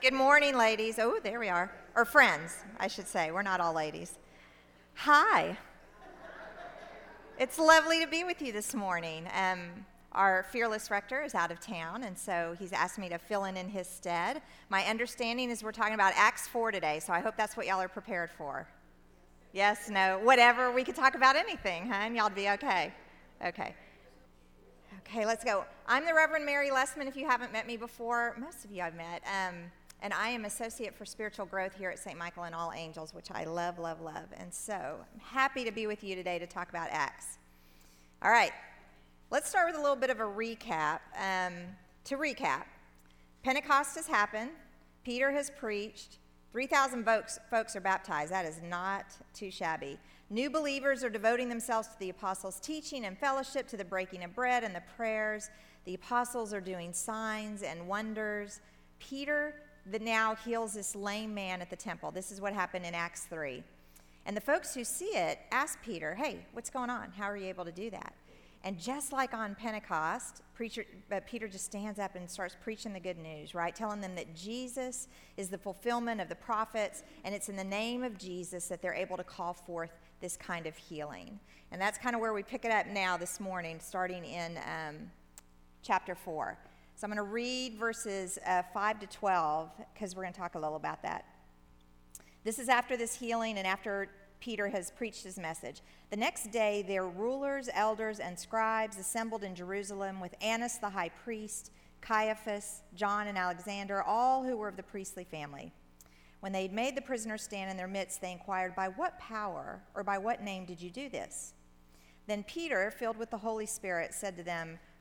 Good morning, ladies. Oh, there we are. Or friends, I should say. We're not all ladies. Hi. It's lovely to be with you this morning. Um, our fearless rector is out of town, and so he's asked me to fill in in his stead. My understanding is we're talking about Acts 4 today, so I hope that's what y'all are prepared for. Yes, no, whatever. We could talk about anything, huh? And y'all'd be okay. Okay. Okay, let's go. I'm the Reverend Mary Lessman. If you haven't met me before, most of you I've met. Um, and I am Associate for Spiritual Growth here at St. Michael and All Angels, which I love, love, love. And so I'm happy to be with you today to talk about Acts. All right, let's start with a little bit of a recap. Um, to recap, Pentecost has happened, Peter has preached, 3,000 folks, folks are baptized. That is not too shabby. New believers are devoting themselves to the apostles' teaching and fellowship, to the breaking of bread and the prayers. The apostles are doing signs and wonders. Peter that now heals this lame man at the temple. This is what happened in Acts 3. And the folks who see it ask Peter, Hey, what's going on? How are you able to do that? And just like on Pentecost, preacher, uh, Peter just stands up and starts preaching the good news, right? Telling them that Jesus is the fulfillment of the prophets, and it's in the name of Jesus that they're able to call forth this kind of healing. And that's kind of where we pick it up now this morning, starting in um, chapter 4. So I'm going to read verses uh, 5 to 12 because we're going to talk a little about that. This is after this healing and after Peter has preached his message. The next day, their rulers, elders, and scribes assembled in Jerusalem with Annas the high priest, Caiaphas, John, and Alexander, all who were of the priestly family. When they had made the prisoners stand in their midst, they inquired, By what power or by what name did you do this? Then Peter, filled with the Holy Spirit, said to them,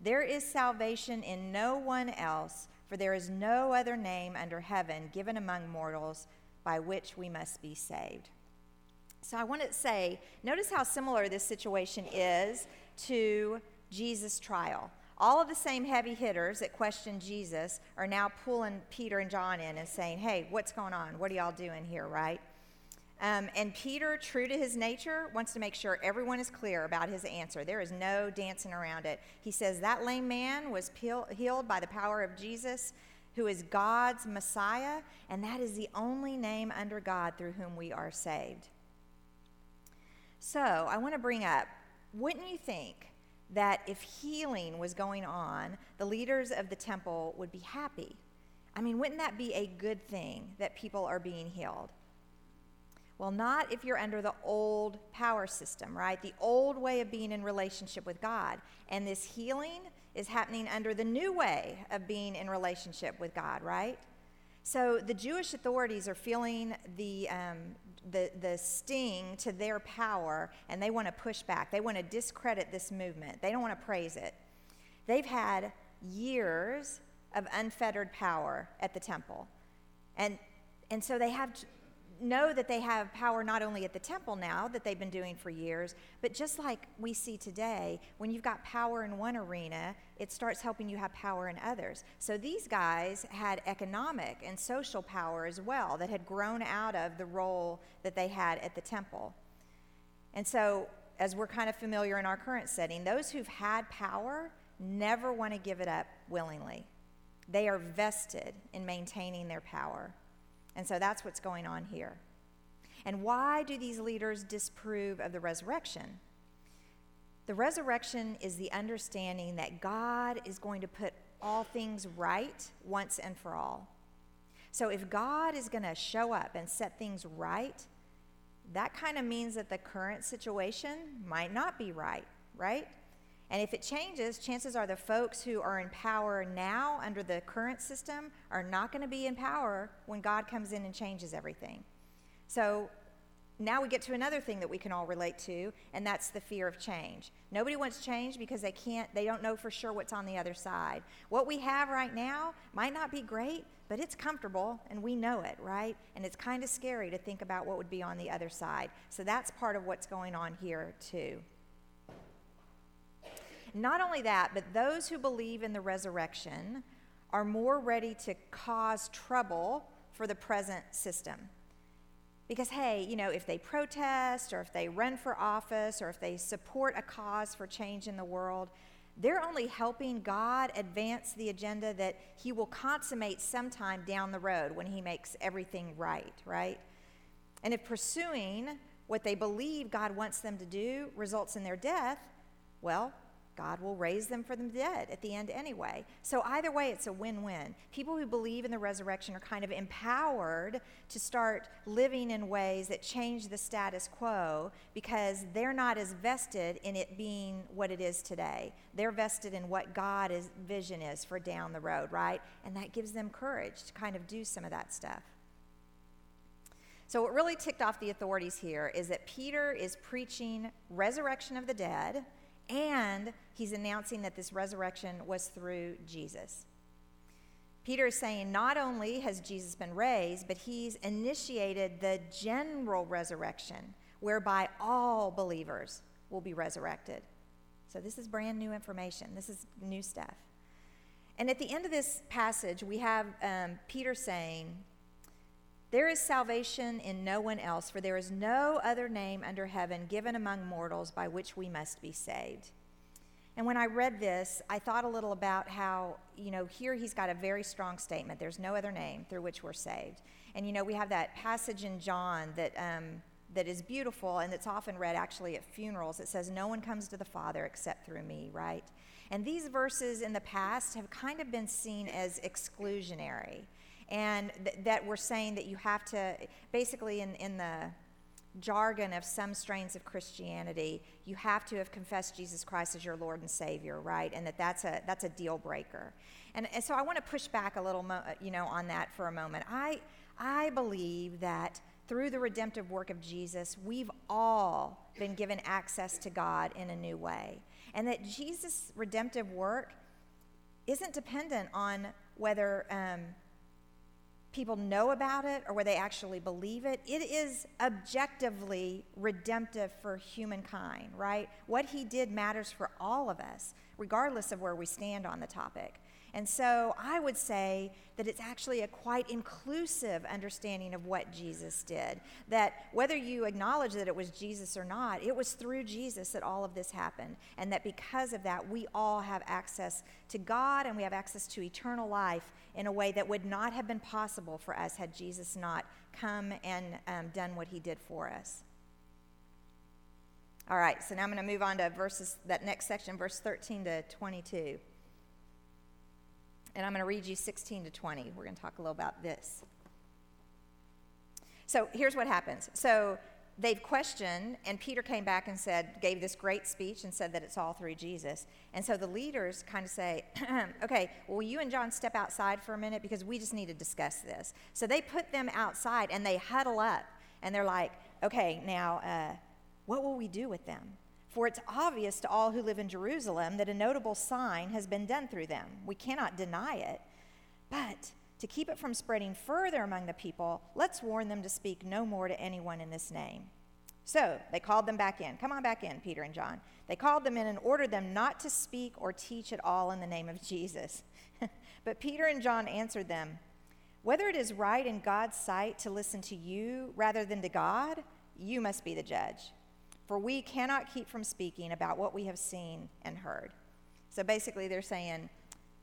There is salvation in no one else, for there is no other name under heaven given among mortals by which we must be saved. So I want to say, notice how similar this situation is to Jesus' trial. All of the same heavy hitters that questioned Jesus are now pulling Peter and John in and saying, hey, what's going on? What are y'all doing here, right? Um, and Peter, true to his nature, wants to make sure everyone is clear about his answer. There is no dancing around it. He says that lame man was healed by the power of Jesus, who is God's Messiah, and that is the only name under God through whom we are saved. So I want to bring up wouldn't you think that if healing was going on, the leaders of the temple would be happy? I mean, wouldn't that be a good thing that people are being healed? Well, not if you're under the old power system, right? The old way of being in relationship with God. And this healing is happening under the new way of being in relationship with God, right? So the Jewish authorities are feeling the, um, the, the sting to their power and they want to push back. They want to discredit this movement, they don't want to praise it. They've had years of unfettered power at the temple. And, and so they have know that they have power not only at the temple now that they've been doing for years, but just like we see today, when you've got power in one arena, it starts helping you have power in others. So these guys had economic and social power as well that had grown out of the role that they had at the temple. And so, as we're kind of familiar in our current setting, those who've had power never want to give it up willingly. They are vested in maintaining their power. And so that's what's going on here. And why do these leaders disprove of the resurrection? The resurrection is the understanding that God is going to put all things right once and for all. So if God is going to show up and set things right, that kind of means that the current situation might not be right, right? And if it changes, chances are the folks who are in power now under the current system are not going to be in power when God comes in and changes everything. So now we get to another thing that we can all relate to, and that's the fear of change. Nobody wants change because they can't, they don't know for sure what's on the other side. What we have right now might not be great, but it's comfortable and we know it, right? And it's kind of scary to think about what would be on the other side. So that's part of what's going on here, too. Not only that, but those who believe in the resurrection are more ready to cause trouble for the present system. Because, hey, you know, if they protest or if they run for office or if they support a cause for change in the world, they're only helping God advance the agenda that He will consummate sometime down the road when He makes everything right, right? And if pursuing what they believe God wants them to do results in their death, well, God will raise them from the dead at the end anyway. So, either way, it's a win win. People who believe in the resurrection are kind of empowered to start living in ways that change the status quo because they're not as vested in it being what it is today. They're vested in what God's vision is for down the road, right? And that gives them courage to kind of do some of that stuff. So, what really ticked off the authorities here is that Peter is preaching resurrection of the dead and he's announcing that this resurrection was through Jesus. Peter is saying not only has Jesus been raised, but he's initiated the general resurrection whereby all believers will be resurrected. So, this is brand new information. This is new stuff. And at the end of this passage, we have um, Peter saying, there is salvation in no one else, for there is no other name under heaven given among mortals by which we must be saved. And when I read this, I thought a little about how, you know, here he's got a very strong statement. There's no other name through which we're saved. And, you know, we have that passage in John that, um, that is beautiful and that's often read actually at funerals. It says, No one comes to the Father except through me, right? And these verses in the past have kind of been seen as exclusionary and th- that we're saying that you have to, basically, in, in the jargon of some strains of Christianity, you have to have confessed Jesus Christ as your Lord and Savior, right? And that that's a, that's a deal breaker. And, and so I want to push back a little, mo- you know, on that for a moment. I, I believe that through the redemptive work of Jesus, we've all been given access to God in a new way. And that Jesus' redemptive work isn't dependent on whether um, people know about it or where they actually believe it. It is objectively redemptive for humankind, right? What he did matters for all of us, regardless of where we stand on the topic. And so I would say that it's actually a quite inclusive understanding of what Jesus did. That whether you acknowledge that it was Jesus or not, it was through Jesus that all of this happened. And that because of that, we all have access to God and we have access to eternal life in a way that would not have been possible for us had Jesus not come and um, done what he did for us. All right, so now I'm going to move on to verses, that next section, verse 13 to 22. And I'm going to read you 16 to 20. We're going to talk a little about this. So here's what happens. So they've questioned, and Peter came back and said, gave this great speech and said that it's all through Jesus. And so the leaders kind of say, okay, well, you and John step outside for a minute because we just need to discuss this. So they put them outside and they huddle up and they're like, okay, now uh, what will we do with them? For it's obvious to all who live in Jerusalem that a notable sign has been done through them. We cannot deny it. But to keep it from spreading further among the people, let's warn them to speak no more to anyone in this name. So they called them back in. Come on back in, Peter and John. They called them in and ordered them not to speak or teach at all in the name of Jesus. but Peter and John answered them Whether it is right in God's sight to listen to you rather than to God, you must be the judge for we cannot keep from speaking about what we have seen and heard. So basically, they're saying,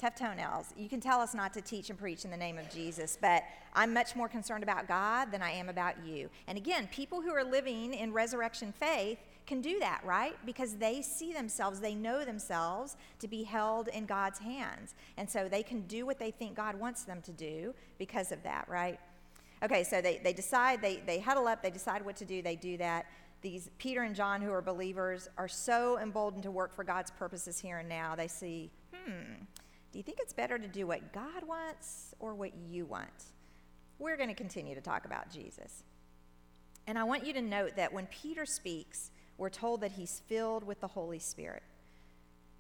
tough toenails. You can tell us not to teach and preach in the name of Jesus, but I'm much more concerned about God than I am about you. And again, people who are living in resurrection faith can do that, right? Because they see themselves, they know themselves to be held in God's hands. And so they can do what they think God wants them to do because of that, right? Okay, so they, they decide, they, they huddle up, they decide what to do, they do that these Peter and John, who are believers, are so emboldened to work for God's purposes here and now. They see, hmm, do you think it's better to do what God wants or what you want? We're going to continue to talk about Jesus. And I want you to note that when Peter speaks, we're told that he's filled with the Holy Spirit.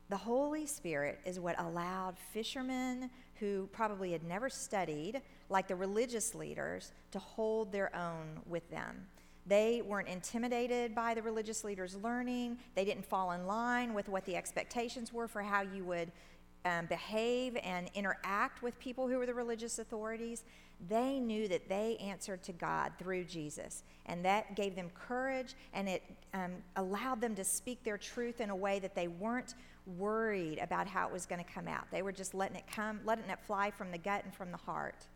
The Holy Spirit is what allowed fishermen who probably had never studied like the religious leaders to hold their own with them. They weren't intimidated by the religious leaders' learning. They didn't fall in line with what the expectations were for how you would um, behave and interact with people who were the religious authorities. They knew that they answered to God through Jesus. And that gave them courage and it um, allowed them to speak their truth in a way that they weren't worried about how it was going to come out. They were just letting it come, letting it fly from the gut and from the heart.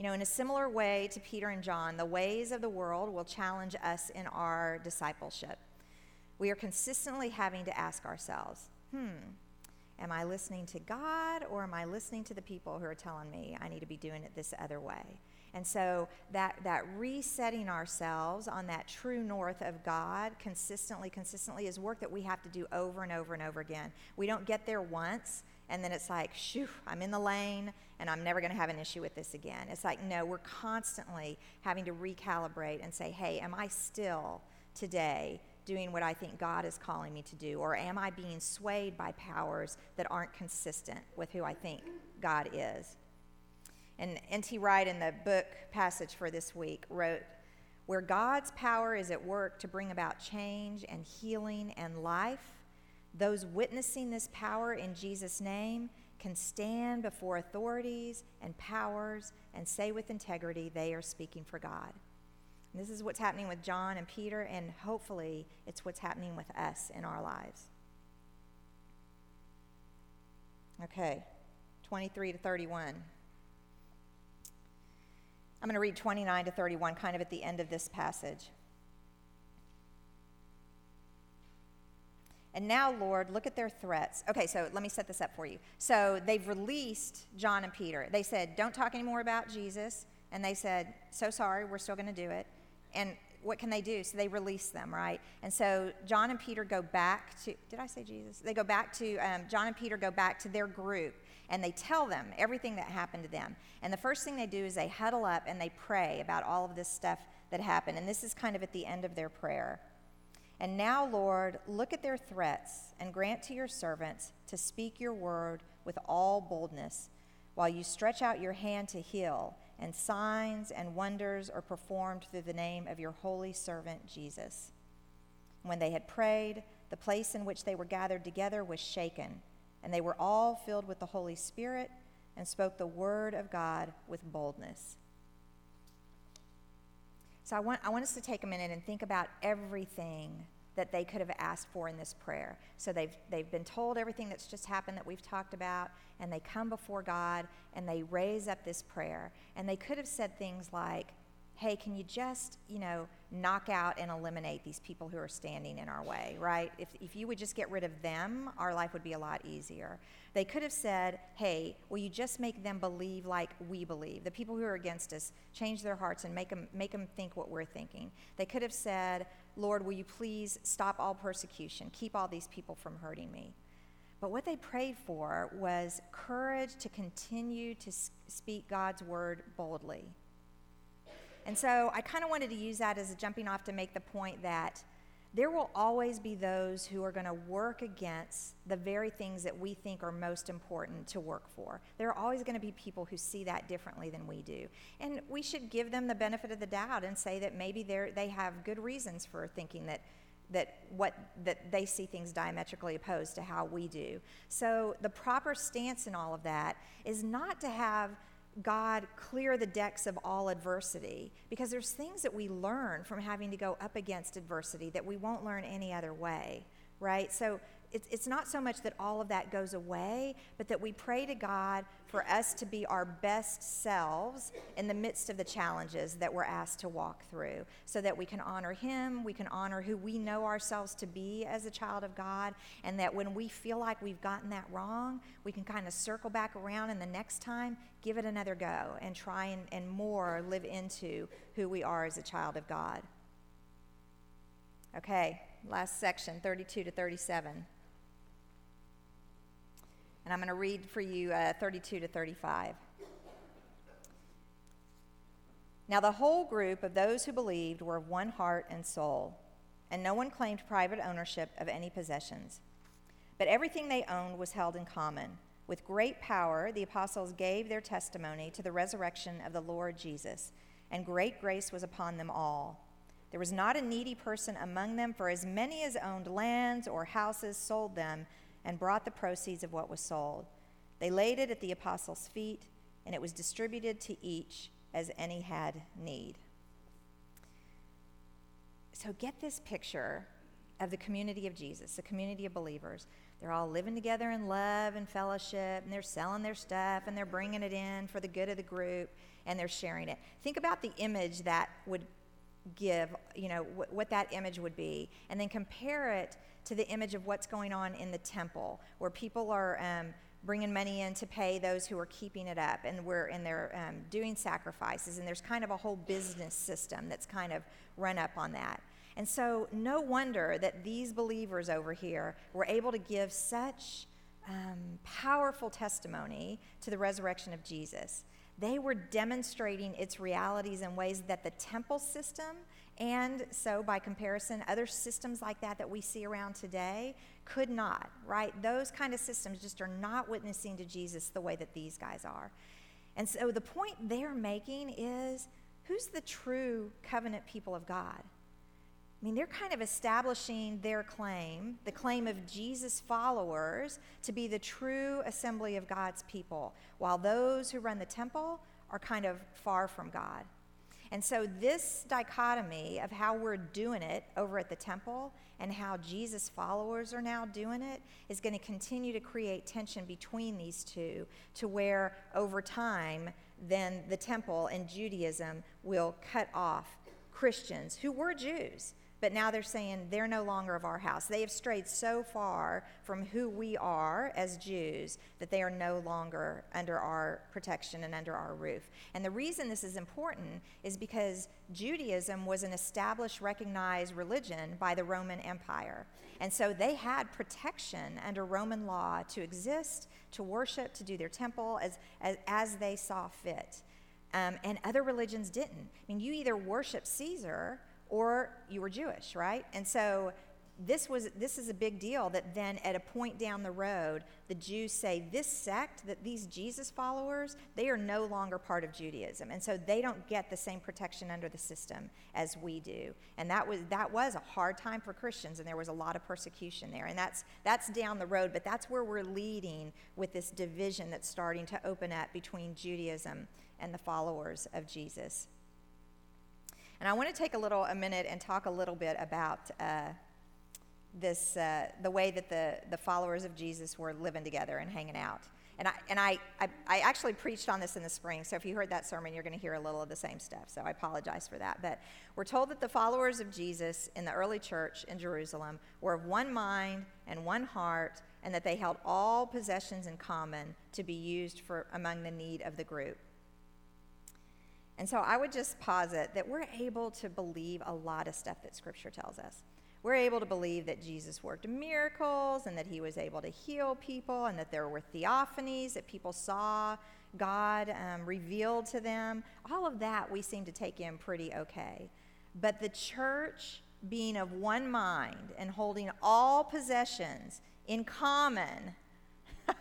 You know, in a similar way to Peter and John, the ways of the world will challenge us in our discipleship. We are consistently having to ask ourselves, hmm, am I listening to God or am I listening to the people who are telling me I need to be doing it this other way? And so that, that resetting ourselves on that true north of God consistently, consistently is work that we have to do over and over and over again. We don't get there once and then it's like, shoo, I'm in the lane and I'm never going to have an issue with this again. It's like, no, we're constantly having to recalibrate and say, hey, am I still today doing what I think God is calling me to do? Or am I being swayed by powers that aren't consistent with who I think God is? And N.T. Wright, in the book passage for this week, wrote, Where God's power is at work to bring about change and healing and life, those witnessing this power in Jesus' name can stand before authorities and powers and say with integrity they are speaking for God. And this is what's happening with John and Peter, and hopefully it's what's happening with us in our lives. Okay, 23 to 31. I'm going to read 29 to 31, kind of at the end of this passage. And now, Lord, look at their threats. Okay, so let me set this up for you. So they've released John and Peter. They said, Don't talk anymore about Jesus. And they said, So sorry, we're still going to do it. And what can they do? So they release them, right? And so John and Peter go back to, did I say Jesus? They go back to, um, John and Peter go back to their group and they tell them everything that happened to them. And the first thing they do is they huddle up and they pray about all of this stuff that happened. And this is kind of at the end of their prayer. And now, Lord, look at their threats and grant to your servants to speak your word with all boldness while you stretch out your hand to heal, and signs and wonders are performed through the name of your holy servant Jesus. When they had prayed, the place in which they were gathered together was shaken, and they were all filled with the Holy Spirit and spoke the word of God with boldness. So I want, I want us to take a minute and think about everything that they could have asked for in this prayer. So they've, they've been told everything that's just happened that we've talked about, and they come before God and they raise up this prayer. And they could have said things like, hey, can you just, you know, knock out and eliminate these people who are standing in our way, right? If, if you would just get rid of them, our life would be a lot easier. They could have said, hey, will you just make them believe like we believe? The people who are against us, change their hearts and make them, make them think what we're thinking. They could have said, Lord, will you please stop all persecution? Keep all these people from hurting me. But what they prayed for was courage to continue to speak God's word boldly. And so I kind of wanted to use that as a jumping off to make the point that there will always be those who are going to work against the very things that we think are most important to work for. There are always going to be people who see that differently than we do. And we should give them the benefit of the doubt and say that maybe they have good reasons for thinking that that what that they see things diametrically opposed to how we do. So the proper stance in all of that is not to have God clear the decks of all adversity because there's things that we learn from having to go up against adversity that we won't learn any other way, right? So it's, it's not so much that all of that goes away, but that we pray to God for us to be our best selves in the midst of the challenges that we're asked to walk through so that we can honor Him, we can honor who we know ourselves to be as a child of God, and that when we feel like we've gotten that wrong, we can kind of circle back around and the next time give it another go and try and, and more live into who we are as a child of God. Okay, last section, 32 to 37. And I'm going to read for you uh, 32 to 35. Now, the whole group of those who believed were of one heart and soul, and no one claimed private ownership of any possessions. But everything they owned was held in common. With great power, the apostles gave their testimony to the resurrection of the Lord Jesus, and great grace was upon them all. There was not a needy person among them, for as many as owned lands or houses sold them and brought the proceeds of what was sold. They laid it at the apostles' feet, and it was distributed to each as any had need. So get this picture of the community of Jesus, the community of believers. They're all living together in love and fellowship, and they're selling their stuff and they're bringing it in for the good of the group and they're sharing it. Think about the image that would give, you know, wh- what that image would be, and then compare it to the image of what's going on in the temple, where people are um, bringing money in to pay those who are keeping it up, and we're and they're um, doing sacrifices, and there's kind of a whole business system that's kind of run up on that. And so, no wonder that these believers over here were able to give such um, powerful testimony to the resurrection of Jesus. They were demonstrating its realities in ways that the temple system, and so by comparison, other systems like that that we see around today could not, right? Those kind of systems just are not witnessing to Jesus the way that these guys are. And so the point they're making is who's the true covenant people of God? I mean, they're kind of establishing their claim, the claim of Jesus' followers, to be the true assembly of God's people, while those who run the temple are kind of far from God. And so, this dichotomy of how we're doing it over at the temple and how Jesus' followers are now doing it is going to continue to create tension between these two, to where over time, then the temple and Judaism will cut off Christians who were Jews but now they're saying they're no longer of our house. They have strayed so far from who we are as Jews that they are no longer under our protection and under our roof. And the reason this is important is because Judaism was an established, recognized religion by the Roman Empire. And so they had protection under Roman law to exist, to worship, to do their temple as, as, as they saw fit. Um, and other religions didn't. I mean, you either worship Caesar or you were Jewish, right? And so this was this is a big deal that then at a point down the road the Jews say this sect that these Jesus followers they are no longer part of Judaism. And so they don't get the same protection under the system as we do. And that was that was a hard time for Christians and there was a lot of persecution there. And that's that's down the road but that's where we're leading with this division that's starting to open up between Judaism and the followers of Jesus and I want to take a little a minute and talk a little bit about uh, this uh, the way that the the followers of Jesus were living together and hanging out. And I and I, I, I actually preached on this in the spring. So if you heard that sermon, you're going to hear a little of the same stuff. So I apologize for that. But we're told that the followers of Jesus in the early church in Jerusalem were of one mind and one heart, and that they held all possessions in common to be used for among the need of the group. And so I would just posit that we're able to believe a lot of stuff that Scripture tells us. We're able to believe that Jesus worked miracles and that he was able to heal people and that there were theophanies, that people saw God um, revealed to them. All of that we seem to take in pretty okay. But the church being of one mind and holding all possessions in common.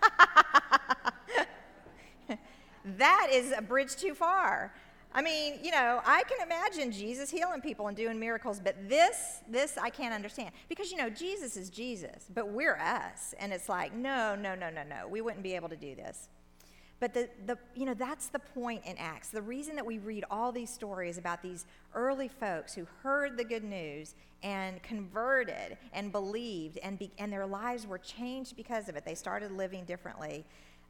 that is a bridge too far. I mean, you know, I can imagine Jesus healing people and doing miracles, but this, this I can't understand. Because, you know, Jesus is Jesus, but we're us. And it's like, no, no, no, no, no. We wouldn't be able to do this. But the, the, you know, that's the point in Acts. The reason that we read all these stories about these early folks who heard the good news and converted and believed and, be, and their lives were changed because of it. They started living differently.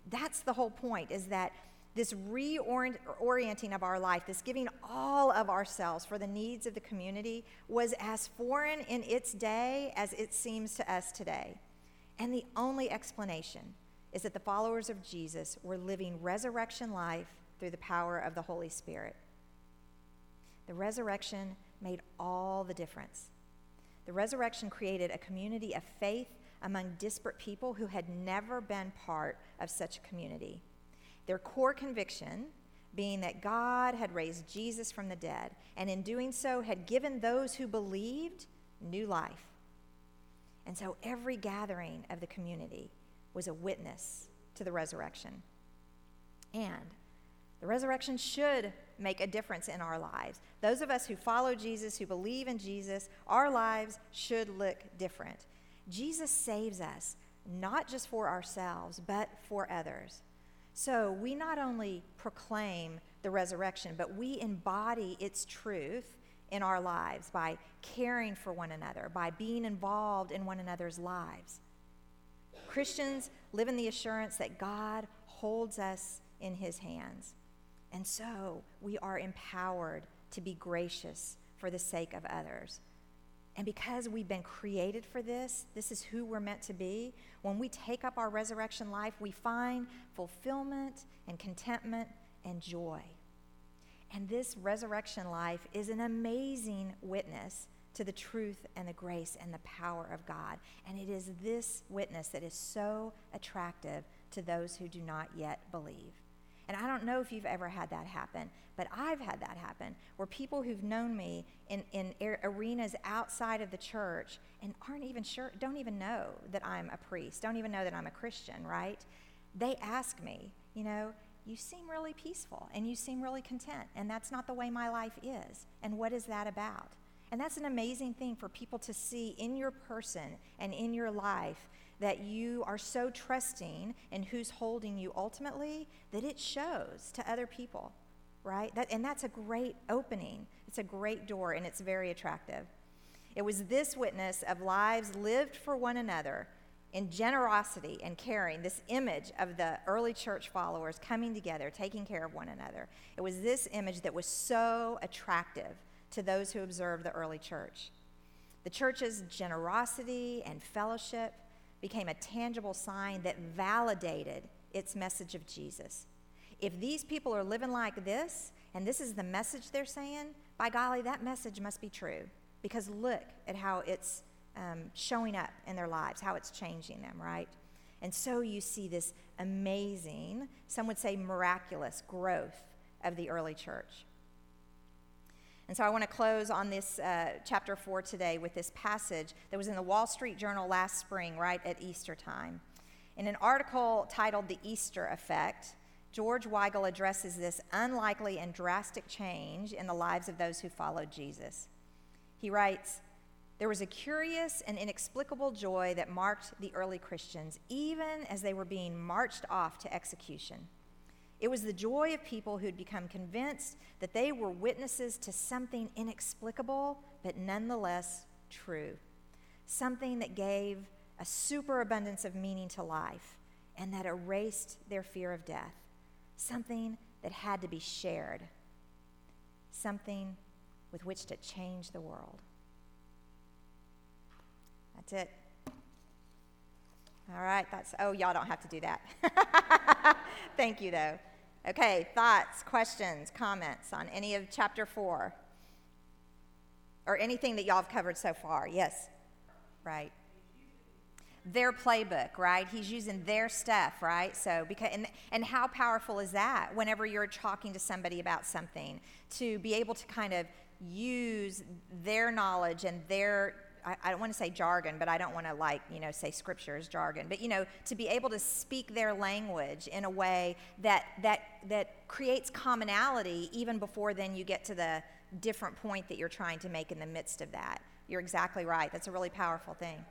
That's the whole point is that this reorienting of our life, this giving all of ourselves for the needs of the community, was as foreign in its day as it seems to us today. And the only explanation is that the followers of Jesus were living resurrection life through the power of the Holy Spirit. The resurrection made all the difference. The resurrection created a community of faith among disparate people who had never been part of such a community. Their core conviction being that God had raised Jesus from the dead, and in doing so, had given those who believed new life. And so every gathering of the community was a witness to the resurrection. And the resurrection should make a difference in our lives. Those of us who follow Jesus, who believe in Jesus, our lives should look different. Jesus saves us, not just for ourselves, but for others. So we not only proclaim the resurrection, but we embody its truth in our lives by caring for one another, by being involved in one another's lives. Christians live in the assurance that God holds us in his hands. And so we are empowered to be gracious for the sake of others. And because we've been created for this, this is who we're meant to be. When we take up our resurrection life, we find fulfillment and contentment and joy. And this resurrection life is an amazing witness to the truth and the grace and the power of God. And it is this witness that is so attractive to those who do not yet believe. And I don't know if you've ever had that happen, but I've had that happen where people who've known me in, in arenas outside of the church and aren't even sure, don't even know that I'm a priest, don't even know that I'm a Christian, right? They ask me, you know, you seem really peaceful and you seem really content, and that's not the way my life is. And what is that about? And that's an amazing thing for people to see in your person and in your life that you are so trusting in who's holding you ultimately that it shows to other people, right? That, and that's a great opening. It's a great door, and it's very attractive. It was this witness of lives lived for one another in generosity and caring, this image of the early church followers coming together, taking care of one another. It was this image that was so attractive to those who observed the early church. The church's generosity and fellowship became a tangible sign that validated its message of Jesus. If these people are living like this, and this is the message they're saying, by golly, that message must be true. Because look at how it's um, showing up in their lives, how it's changing them, right? And so you see this amazing, some would say miraculous growth of the early church. And so I want to close on this uh, chapter four today with this passage that was in the Wall Street Journal last spring, right at Easter time. In an article titled The Easter Effect, George Weigel addresses this unlikely and drastic change in the lives of those who followed Jesus. He writes, there was a curious and inexplicable joy that marked the early Christians, even as they were being marched off to execution. It was the joy of people who'd become convinced that they were witnesses to something inexplicable, but nonetheless true. Something that gave a superabundance of meaning to life and that erased their fear of death. Something that had to be shared. Something with which to change the world. That's it. All right, that's, oh, y'all don't have to do that. Thank you, though. Okay, thoughts, questions, comments on any of chapter four? Or anything that y'all have covered so far? Yes? Right. Their playbook, right? He's using their stuff, right? So, because, and, and how powerful is that whenever you're talking to somebody about something to be able to kind of use their knowledge and their I, I don't want to say jargon, but I don't want to like, you know, say scriptures jargon, but, you know, to be able to speak their language in a way that, that, that creates commonality even before then you get to the different point that you're trying to make in the midst of that. You're exactly right. That's a really powerful thing.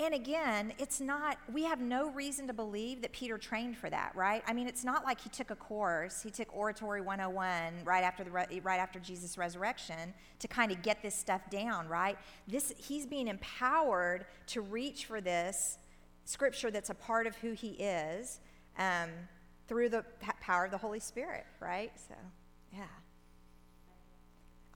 And again, it's not, we have no reason to believe that Peter trained for that, right? I mean, it's not like he took a course, he took Oratory 101 right after, the, right after Jesus' resurrection to kind of get this stuff down, right? This, he's being empowered to reach for this scripture that's a part of who he is um, through the power of the Holy Spirit, right? So, yeah.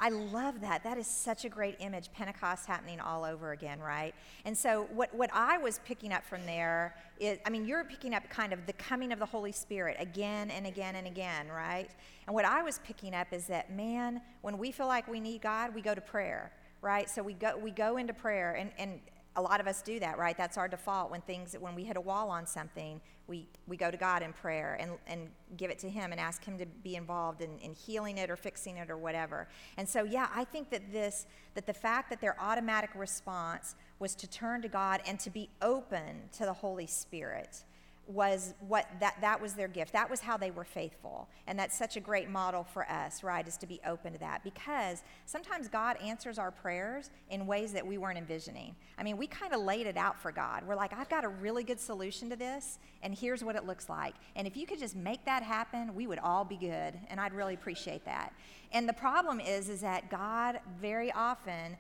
I love that. That is such a great image. Pentecost happening all over again, right? And so, what, what I was picking up from there is I mean, you're picking up kind of the coming of the Holy Spirit again and again and again, right? And what I was picking up is that, man, when we feel like we need God, we go to prayer, right? So, we go, we go into prayer, and, and a lot of us do that, right? That's our default when things, when we hit a wall on something we, we go to God in prayer and, and give it to Him and ask Him to be involved in, in healing it or fixing it or whatever. And so, yeah, I think that this, that the fact that their automatic response was to turn to God and to be open to the Holy Spirit was what that, that was their gift. That was how they were faithful. And that's such a great model for us, right, is to be open to that because sometimes God answers our prayers in ways that we weren't envisioning. I mean, we kind of laid it out for God. We're like, I've got a really good solution to this, and here's what it looks like. And if you could just make that happen, we would all be good. And I'd really appreciate that. And the problem is, is that God very often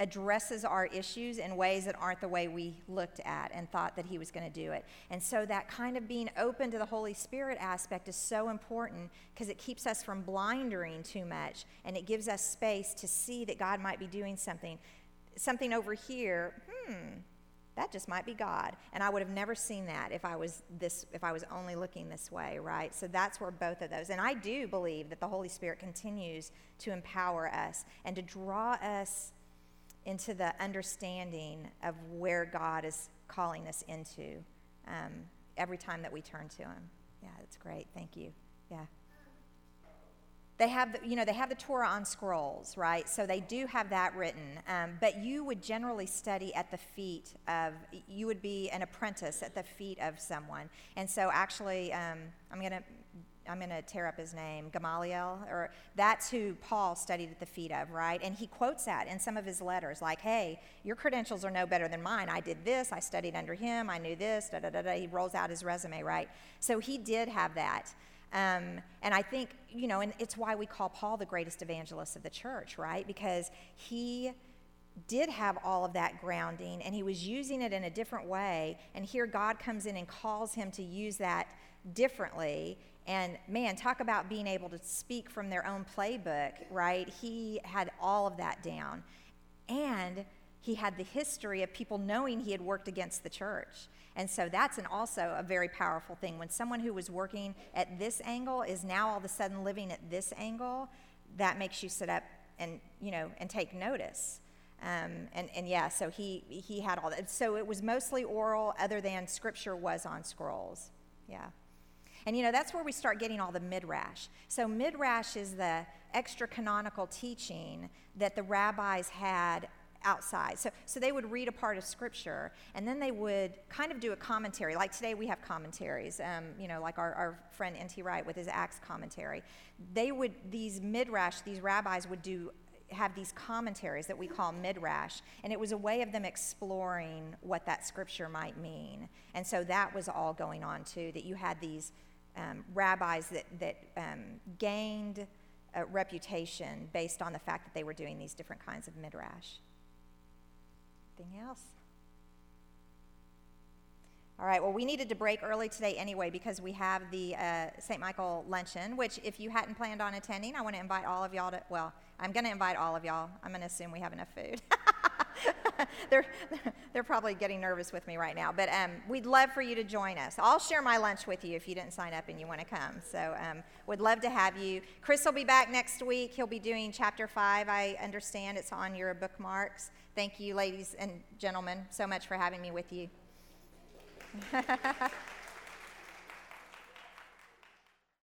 addresses our issues in ways that aren't the way we looked at and thought that he was going to do it. And so that kind of being open to the Holy Spirit aspect is so important because it keeps us from blindering too much and it gives us space to see that God might be doing something. Something over here, hmm, that just might be God. And I would have never seen that if I was this if I was only looking this way, right? So that's where both of those. And I do believe that the Holy Spirit continues to empower us and to draw us into the understanding of where God is calling us into um, every time that we turn to Him. Yeah, that's great. Thank you. Yeah. They have, the, you know, they have the Torah on scrolls, right? So they do have that written. Um, but you would generally study at the feet of, you would be an apprentice at the feet of someone. And so actually, um, I'm going to I'm going to tear up his name, Gamaliel, or that's who Paul studied at the feet of, right? And he quotes that in some of his letters, like, hey, your credentials are no better than mine. I did this, I studied under him, I knew this, da da da da. He rolls out his resume, right? So he did have that. Um, and I think, you know, and it's why we call Paul the greatest evangelist of the church, right? Because he did have all of that grounding and he was using it in a different way. And here God comes in and calls him to use that differently and man, talk about being able to speak from their own playbook, right? He had all of that down. And he had the history of people knowing he had worked against the church. And so that's an also a very powerful thing. When someone who was working at this angle is now all of a sudden living at this angle, that makes you sit up and, you know, and take notice. Um, and, and yeah, so he, he had all that. So it was mostly oral, other than scripture was on scrolls. Yeah. And you know, that's where we start getting all the midrash. So, midrash is the extra canonical teaching that the rabbis had outside. So, so they would read a part of scripture and then they would kind of do a commentary. Like today we have commentaries, um, you know, like our, our friend N.T. Wright with his Acts commentary. They would, these midrash, these rabbis would do have these commentaries that we call midrash, and it was a way of them exploring what that scripture might mean. And so that was all going on too, that you had these um, rabbis that, that um, gained a reputation based on the fact that they were doing these different kinds of midrash. Anything else? All right, well, we needed to break early today anyway because we have the uh, St. Michael luncheon, which, if you hadn't planned on attending, I want to invite all of y'all to, well, I'm going to invite all of y'all. I'm going to assume we have enough food. they're, they're probably getting nervous with me right now. But um, we'd love for you to join us. I'll share my lunch with you if you didn't sign up and you want to come. So um, would love to have you. Chris will be back next week. He'll be doing chapter five. I understand it's on your bookmarks. Thank you, ladies and gentlemen, so much for having me with you.